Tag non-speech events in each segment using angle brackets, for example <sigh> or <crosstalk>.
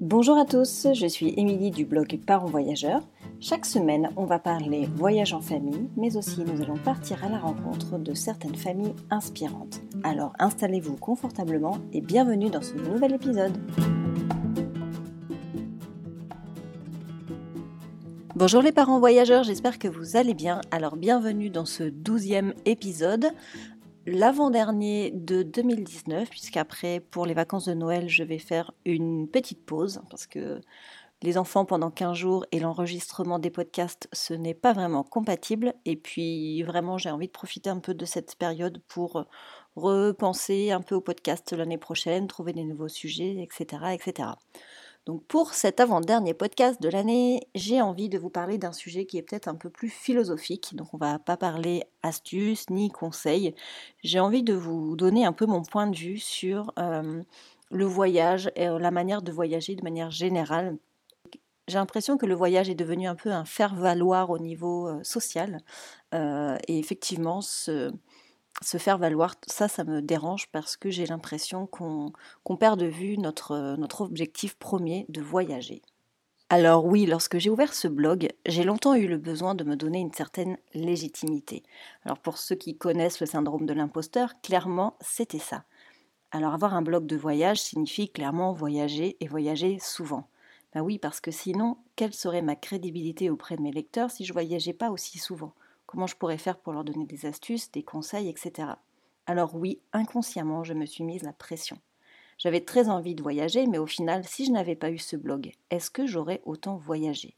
Bonjour à tous, je suis Émilie du blog Parents Voyageurs. Chaque semaine, on va parler voyage en famille, mais aussi nous allons partir à la rencontre de certaines familles inspirantes. Alors installez-vous confortablement et bienvenue dans ce nouvel épisode. Bonjour les parents voyageurs, j'espère que vous allez bien. Alors bienvenue dans ce douzième épisode l'avant-dernier de 2019, puisqu'après, pour les vacances de Noël, je vais faire une petite pause, parce que les enfants pendant 15 jours et l'enregistrement des podcasts, ce n'est pas vraiment compatible. Et puis, vraiment, j'ai envie de profiter un peu de cette période pour repenser un peu au podcast l'année prochaine, trouver des nouveaux sujets, etc. etc. Donc pour cet avant-dernier podcast de l'année, j'ai envie de vous parler d'un sujet qui est peut-être un peu plus philosophique. Donc on va pas parler astuces ni conseils. J'ai envie de vous donner un peu mon point de vue sur euh, le voyage et la manière de voyager de manière générale. J'ai l'impression que le voyage est devenu un peu un faire-valoir au niveau euh, social. Euh, et effectivement, se faire valoir, ça, ça me dérange parce que j'ai l'impression qu'on perd de vue notre, notre objectif premier de voyager. Alors oui, lorsque j'ai ouvert ce blog, j'ai longtemps eu le besoin de me donner une certaine légitimité. Alors pour ceux qui connaissent le syndrome de l'imposteur, clairement, c'était ça. Alors avoir un blog de voyage signifie clairement voyager et voyager souvent. Ben oui, parce que sinon, quelle serait ma crédibilité auprès de mes lecteurs si je voyageais pas aussi souvent? Comment je pourrais faire pour leur donner des astuces, des conseils, etc. Alors oui, inconsciemment, je me suis mise la pression. J'avais très envie de voyager, mais au final, si je n'avais pas eu ce blog, est-ce que j'aurais autant voyagé?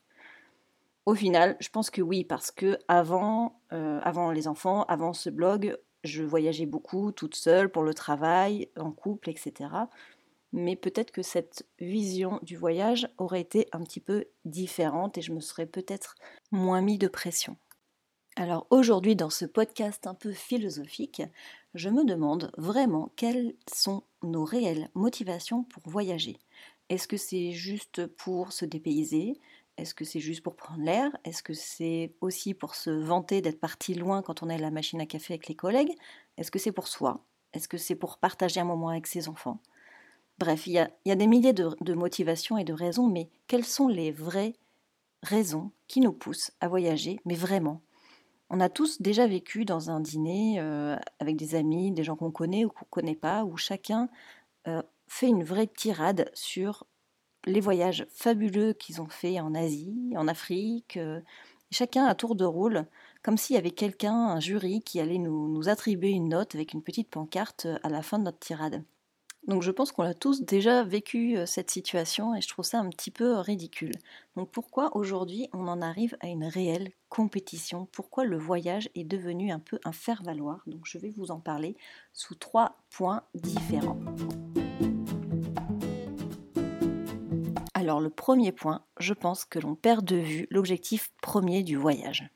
Au final, je pense que oui, parce que avant, euh, avant les enfants, avant ce blog, je voyageais beaucoup, toute seule, pour le travail, en couple, etc. Mais peut-être que cette vision du voyage aurait été un petit peu différente et je me serais peut-être moins mis de pression. Alors aujourd'hui, dans ce podcast un peu philosophique, je me demande vraiment quelles sont nos réelles motivations pour voyager. Est-ce que c'est juste pour se dépayser? Est-ce que c'est juste pour prendre l'air? Est-ce que c'est aussi pour se vanter d'être parti loin quand on est à la machine à café avec les collègues? Est-ce que c'est pour soi? Est-ce que c'est pour partager un moment avec ses enfants? Bref, il y, a, des milliers de, de motivations et de raisons, mais quelles sont les vraies raisons qui nous poussent à voyager, mais vraiment on a tous déjà vécu dans un dîner euh, avec des amis, des gens qu'on connaît ou qu'on ne connaît pas, où chacun euh, fait une vraie tirade sur les voyages fabuleux qu'ils ont fait en Asie, en Afrique, euh, chacun à tour de rôle, comme s'il y avait quelqu'un, un jury, qui allait nous attribuer une note avec une petite pancarte à la fin de notre tirade. Donc je pense qu'on a tous déjà vécu euh, cette situation et je trouve ça un petit peu ridicule. Donc pourquoi aujourd'hui on en arrive à une réelle compétition? Pourquoi le voyage est devenu un peu un faire-valoir? Donc je vais vous en parler sous trois points différents. Alors le premier point, je pense que l'on perd de vue l'objectif premier du voyage.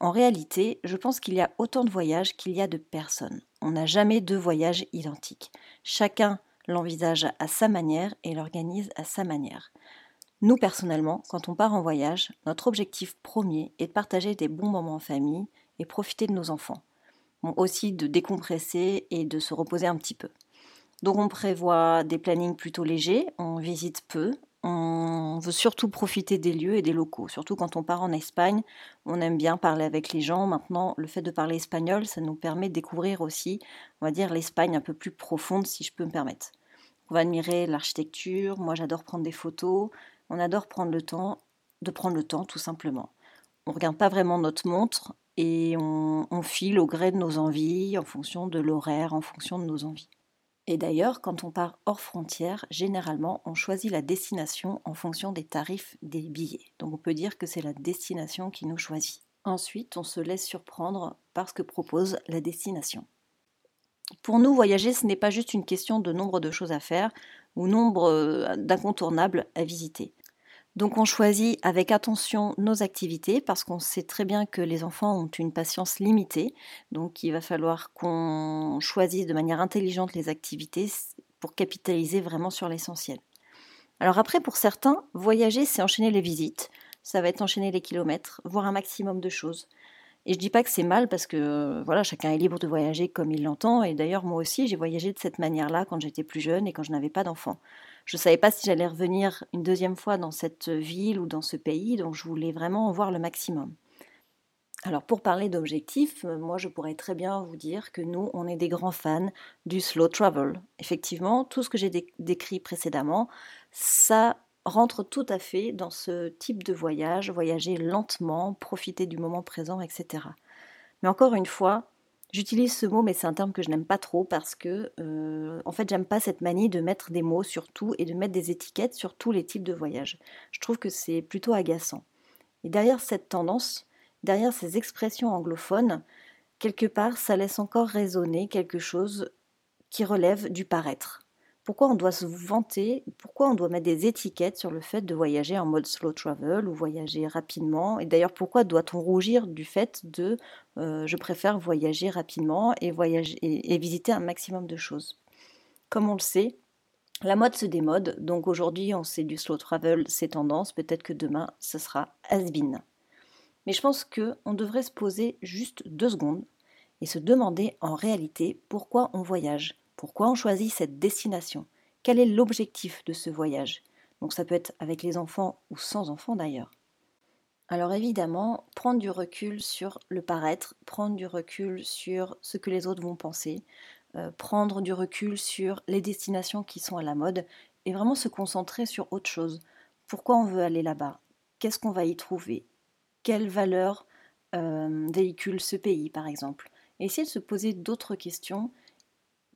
En réalité, je pense qu'il y a autant de voyages qu'il y a de personnes. On n'a jamais deux voyages identiques. Chacun l'envisage à sa manière et l'organise à sa manière. Nous, personnellement, quand on part en voyage, notre objectif premier est de partager des bons moments en famille et profiter de nos enfants. aussi de décompresser et de se reposer un petit peu. Donc on prévoit des plannings plutôt légers, on visite peu, on veut surtout profiter des lieux et des locaux. Surtout quand on part en Espagne, on aime bien parler avec les gens. Maintenant, le fait de parler espagnol, ça nous permet de découvrir aussi, on va dire, l'Espagne un peu plus profonde, si je peux me permettre. On va admirer l'architecture. Moi, j'adore prendre des photos. On adore prendre le temps, de prendre le temps, tout simplement. On ne regarde pas vraiment notre montre et on, on file au gré de nos envies, en fonction de l'horaire, en fonction de nos envies. Et d'ailleurs, quand on part hors frontières, généralement, on choisit la destination en fonction des tarifs des billets. Donc on peut dire que c'est la destination qui nous choisit. Ensuite, on se laisse surprendre par ce que propose la destination. Pour nous, voyager, ce n'est pas juste une question de nombre de choses à faire ou nombre euh, d'incontournables à visiter. Donc on choisit avec attention nos activités parce qu'on sait très bien que les enfants ont une patience limitée. Donc il va falloir qu'on choisisse de manière intelligente les activités pour capitaliser vraiment sur l'essentiel. Alors après, pour certains, voyager, c'est enchaîner les visites, ça va être enchaîner les kilomètres, voir un maximum de choses. Et je dis pas que c'est mal parce que euh, voilà, chacun est libre de voyager comme il l'entend. Et d'ailleurs, moi aussi, j'ai voyagé de cette manière-là quand j'étais plus jeune et quand je n'avais pas d'enfant. Je ne savais pas si j'allais revenir une deuxième fois dans cette ville ou dans ce pays, donc je voulais vraiment en voir le maximum. Alors pour parler d'objectifs, euh, moi je pourrais très bien vous dire que nous, on est des grands fans du slow travel. Effectivement, tout ce que j'ai décrit précédemment, ça rentre tout à fait dans ce type de voyage, voyager lentement, profiter du moment présent, etc. Mais encore une fois, j'utilise ce mot, mais c'est un terme que je n'aime pas trop parce que, euh, en fait, j'aime pas cette manie de mettre des mots sur tout et de mettre des étiquettes sur tous les types de voyages. Je trouve que c'est plutôt agaçant. Et derrière cette tendance, derrière ces expressions anglophones, quelque part, ça laisse encore résonner quelque chose qui relève du paraître. Pourquoi on doit se vanter, pourquoi on doit mettre des étiquettes sur le fait de voyager en mode slow travel ou voyager rapidement? Et d'ailleurs, pourquoi doit-on rougir du fait de euh, je préfère voyager rapidement et, visiter un maximum de choses? Comme on le sait, la mode se démode, donc aujourd'hui on sait du slow travel, c'est tendance, peut-être que demain ce sera has-been. Mais je pense qu'on devrait se poser juste deux secondes et se demander en réalité pourquoi on voyage. Pourquoi on choisit cette destination? Quel est l'objectif de ce voyage? Donc ça peut être avec les enfants ou sans enfants d'ailleurs. Alors évidemment, prendre du recul sur le paraître, prendre du recul sur ce que les autres vont penser, euh, prendre du recul sur les destinations qui sont à la mode et vraiment se concentrer sur autre chose. Pourquoi on veut aller là-bas? Qu'est-ce qu'on va y trouver? Quelles valeurs euh, véhicule ce pays par exemple? Et essayer de se poser d'autres questions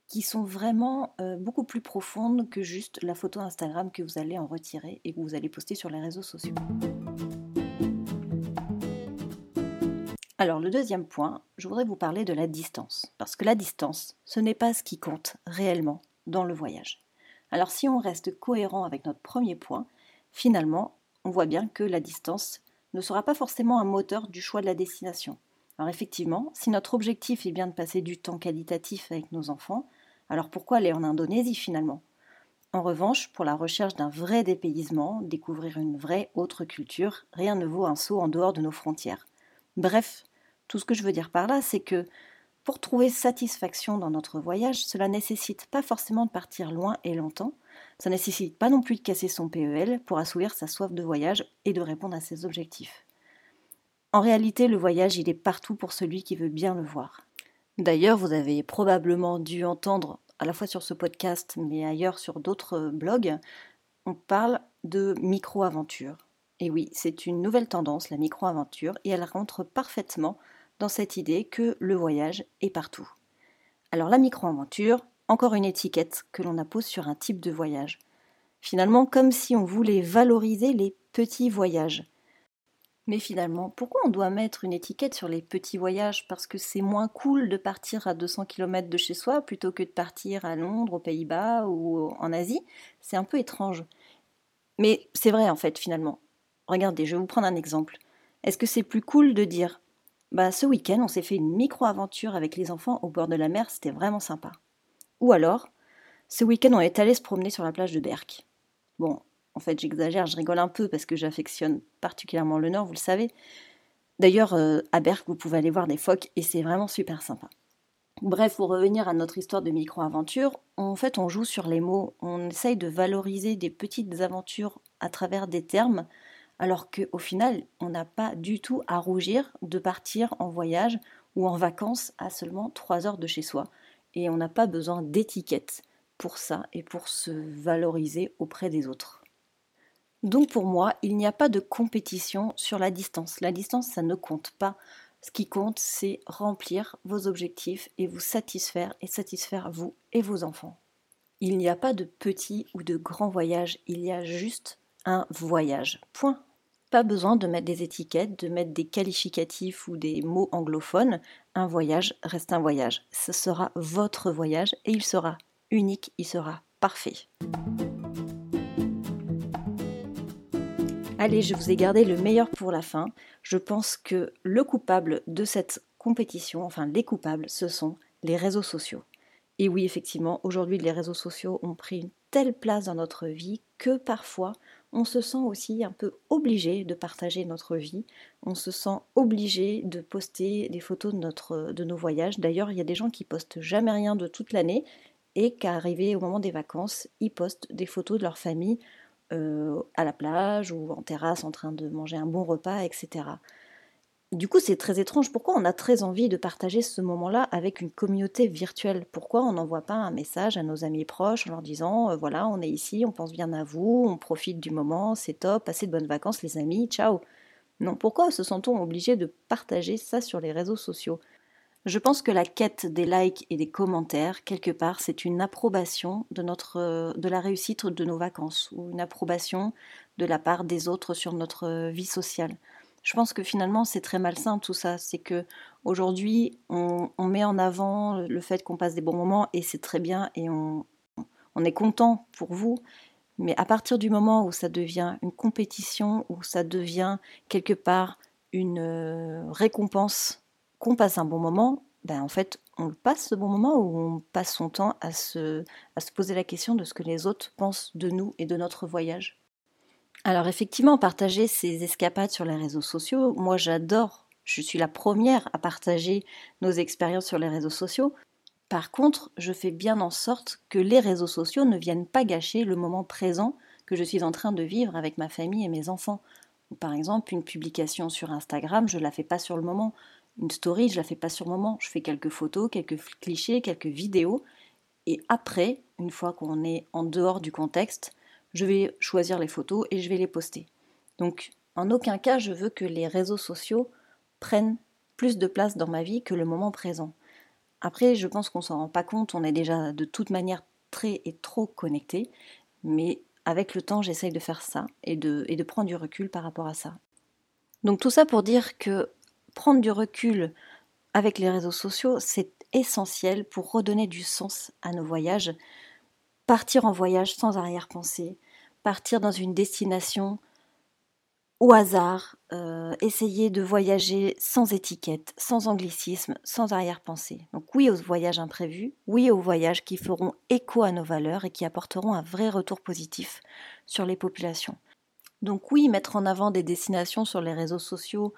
qui sont vraiment euh, beaucoup plus profondes que juste la photo Instagram que vous allez en retirer et que vous allez poster sur les réseaux sociaux. Alors le deuxième point, je voudrais vous parler de la distance. Parce que la distance, ce n'est pas ce qui compte réellement dans le voyage. Alors si on reste cohérent avec notre premier point, finalement, on voit bien que la distance ne sera pas forcément un moteur du choix de la destination. Alors effectivement, si notre objectif est bien de passer du temps qualitatif avec nos enfants, alors pourquoi aller en Indonésie finalement? En revanche, pour la recherche d'un vrai dépaysement, découvrir une vraie autre culture, rien ne vaut un saut en dehors de nos frontières. Bref, tout ce que je veux dire par là, c'est que pour trouver satisfaction dans notre voyage, cela nécessite pas forcément de partir loin et longtemps, ça nécessite pas non plus de casser son PEL pour assouvir sa soif de voyage et de répondre à ses objectifs. En réalité, le voyage, il est partout pour celui qui veut bien le voir. D'ailleurs, vous avez probablement dû entendre, à la fois sur ce podcast, mais ailleurs sur d'autres blogs, on parle de micro-aventure. Et oui, c'est une nouvelle tendance, la micro-aventure, et elle rentre parfaitement dans cette idée que le voyage est partout. Alors la micro-aventure, encore une étiquette que l'on appose sur un type de voyage. Finalement, comme si on voulait valoriser les petits voyages. Mais finalement, pourquoi on doit mettre une étiquette sur les petits voyages? Parce que c'est moins cool de partir à 200 km de chez soi plutôt que de partir à Londres, aux Pays-Bas ou en Asie C'est un peu étrange. Mais c'est vrai en fait finalement. Regardez, je vais vous prendre un exemple. Est-ce que c'est plus cool de dire Bah ce week-end on s'est fait une micro-aventure avec les enfants au bord de la mer, c'était vraiment sympa. Ou alors, ce week-end on est allé se promener sur la plage de Berck. Bon, en fait, j'exagère, je rigole un peu parce que j'affectionne particulièrement le Nord, vous le savez. D'ailleurs, euh, à Berck, vous pouvez aller voir des phoques et c'est vraiment super sympa. Bref, pour revenir à notre histoire de micro-aventure, en fait, on joue sur les mots, on essaye de valoriser des petites aventures à travers des termes, alors qu'au final, on n'a pas du tout à rougir de partir en voyage ou en vacances à seulement 3 heures de chez soi. Et on n'a pas besoin d'étiquettes pour ça et pour se valoriser auprès des autres. Donc pour moi, il n'y a pas de compétition sur la distance. La distance, ça ne compte pas. Ce qui compte, c'est remplir vos objectifs et vous satisfaire et satisfaire vous et vos enfants. Il n'y a pas de petit ou de grand voyage, il y a juste un voyage. Point. Pas besoin de mettre des étiquettes, de mettre des qualificatifs ou des mots anglophones. Un voyage reste un voyage. Ce sera votre voyage et il sera unique, il sera parfait. Allez, je vous ai gardé le meilleur pour la fin. Je pense que le coupable de cette compétition, enfin les coupables, ce sont les réseaux sociaux. Et oui, effectivement, aujourd'hui, les réseaux sociaux ont pris une telle place dans notre vie que parfois, on se sent aussi un peu obligé de partager notre vie, on se sent obligé de poster des photos de, nos voyages. D'ailleurs, il y a des gens qui postent jamais rien de toute l'année et qu'arrivé au moment des vacances, ils postent des photos de leur famille euh, à la plage ou en terrasse en train de manger un bon repas, etc. Du coup, c'est très étrange. Pourquoi on a très envie de partager ce moment-là avec une communauté virtuelle? Pourquoi on n'envoie pas un message à nos amis proches en leur disant euh, voilà, on est ici, on pense bien à vous, on profite du moment, c'est top, passez de bonnes vacances les amis, ciao? Non, pourquoi se sent-on obligé de partager ça sur les réseaux sociaux? Je pense que la quête des likes et des commentaires, quelque part, c'est une approbation de, notre, de la réussite de nos vacances ou une approbation de la part des autres sur notre vie sociale je pense que finalement c'est très malsain tout ça. C'est que aujourd'hui on, met en avant le fait qu'on passe des bons moments et c'est très bien et on, est content pour vous. Mais à partir du moment où ça devient une compétition, où ça devient quelque part une euh, récompense qu'on passe un bon moment, ben en fait on passe ce bon moment ou on passe son temps à se, à se poser la question de ce que les autres pensent de nous et de notre voyage? Alors effectivement, partager ces escapades sur les réseaux sociaux, moi j'adore, je suis la première à partager nos expériences sur les réseaux sociaux. Par contre, je fais bien en sorte que les réseaux sociaux ne viennent pas gâcher le moment présent que je suis en train de vivre avec ma famille et mes enfants. Par exemple, une publication sur Instagram, je ne la fais pas sur le moment. Une story, je la fais pas sur le moment. Je fais quelques photos, quelques clichés, quelques vidéos. Et après, une fois qu'on est en dehors du contexte, je vais choisir les photos et je vais les poster. Donc en aucun cas je veux que les réseaux sociaux prennent plus de place dans ma vie que le moment présent. Après, je pense qu'on s'en rend pas compte, on est déjà de toute manière très et trop connecté, mais avec le temps, j'essaye de faire ça et de prendre du recul par rapport à ça. Donc tout ça pour dire que prendre du recul avec les réseaux sociaux, c'est essentiel pour redonner du sens à nos voyages, partir en voyage sans arrière-pensée, partir dans une destination au hasard, euh, essayer de voyager sans étiquette, sans anglicisme, sans arrière-pensée. Donc oui aux voyages imprévus, oui aux voyages qui feront écho à nos valeurs et qui apporteront un vrai retour positif sur les populations. Donc oui, mettre en avant des destinations sur les réseaux sociaux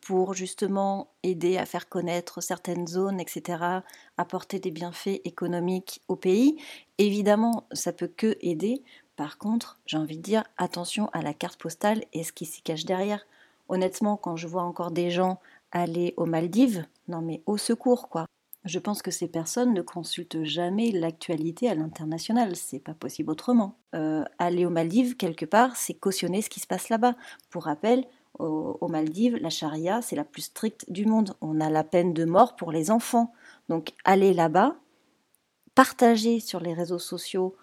pour justement aider à faire connaître certaines zones, etc., apporter des bienfaits économiques au pays. Évidemment, ça peut que aider. Par contre, j'ai envie de dire attention à la carte postale et ce qui s'y cache derrière. Honnêtement, quand je vois encore des gens aller aux Maldives, non mais au secours quoi. Je pense que ces personnes ne consultent jamais l'actualité à l'international, c'est pas possible autrement. Euh, aller aux Maldives, quelque part, c'est cautionner ce qui se passe là-bas. Pour rappel, aux, Maldives, la charia, c'est la plus stricte du monde. On a la peine de mort pour les enfants. Donc aller là-bas, partager sur les réseaux sociaux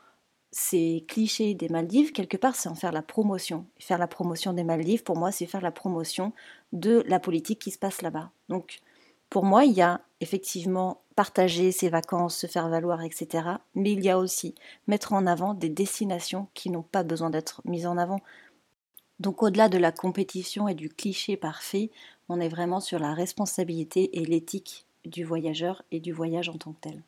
ces clichés des Maldives, quelque part, c'est en faire la promotion. Faire la promotion des Maldives, pour moi, c'est faire la promotion de la politique qui se passe là-bas. Donc, pour moi, il y a effectivement partager ses vacances, se faire valoir, etc. Mais il y a aussi mettre en avant des destinations qui n'ont pas besoin d'être mises en avant. Donc au-delà de la compétition et du cliché parfait, on est vraiment sur la responsabilité et l'éthique du voyageur et du voyage en tant que tel.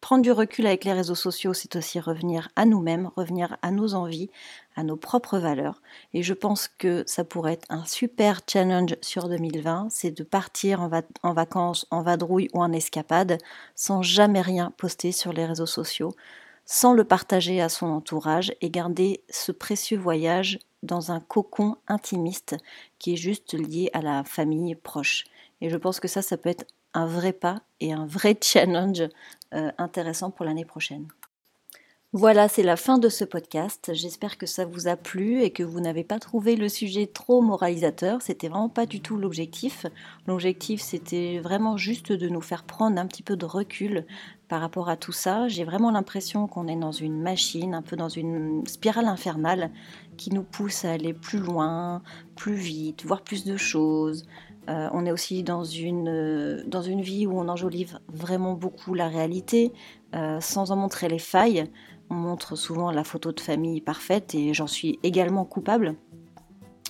Prendre du recul avec les réseaux sociaux, c'est aussi revenir à nous-mêmes, revenir à nos envies, à nos propres valeurs. Et je pense que ça pourrait être un super challenge sur 2020, c'est de partir en, vacances, en vadrouille ou en escapade, sans jamais rien poster sur les réseaux sociaux, sans le partager à son entourage et garder ce précieux voyage dans un cocon intimiste qui est juste lié à la famille proche. Et je pense que ça, ça peut être un vrai pas et un vrai <laughs> challenge euh, intéressant pour l'année prochaine. Voilà, c'est la fin de ce podcast. J'espère que ça vous a plu et que vous n'avez pas trouvé le sujet trop moralisateur. C'était vraiment pas du tout l'objectif. L'objectif, c'était vraiment juste de nous faire prendre un petit peu de recul par rapport à tout ça. J'ai vraiment l'impression qu'on est dans une machine, un peu dans une spirale infernale qui nous pousse à aller plus loin, plus vite, voir plus de choses. Euh, on est aussi dans une, dans une vie où on enjolive vraiment beaucoup la réalité, euh, sans en montrer les failles. On montre souvent la photo de famille parfaite et j'en suis également coupable.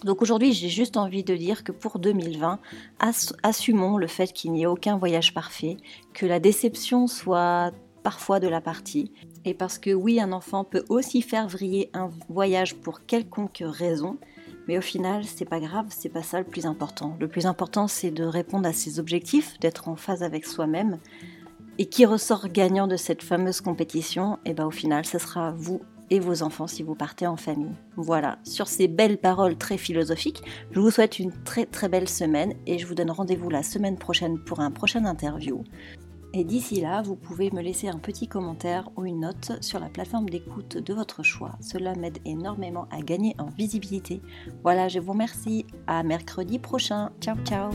Donc aujourd'hui, j'ai juste envie de dire que pour 2020, assumons le fait qu'il n'y ait aucun voyage parfait, que la déception soit parfois de la partie, Et parce que oui, un enfant peut aussi faire vriller un voyage pour quelconque raison, mais au final, c'est pas grave, c'est pas ça le plus important. Le plus important, c'est de répondre à ses objectifs, d'être en phase avec soi-même. Et qui ressort gagnant de cette fameuse compétition, et ben au final, ce sera vous et vos enfants si vous partez en famille. Voilà, sur ces belles paroles très philosophiques, je vous souhaite une très très belle semaine et je vous donne rendez-vous la semaine prochaine pour un prochain interview. Et d'ici là, vous pouvez me laisser un petit commentaire ou une note sur la plateforme d'écoute de votre choix. Cela m'aide énormément à gagner en visibilité. Voilà, je vous remercie. À mercredi prochain. Ciao ciao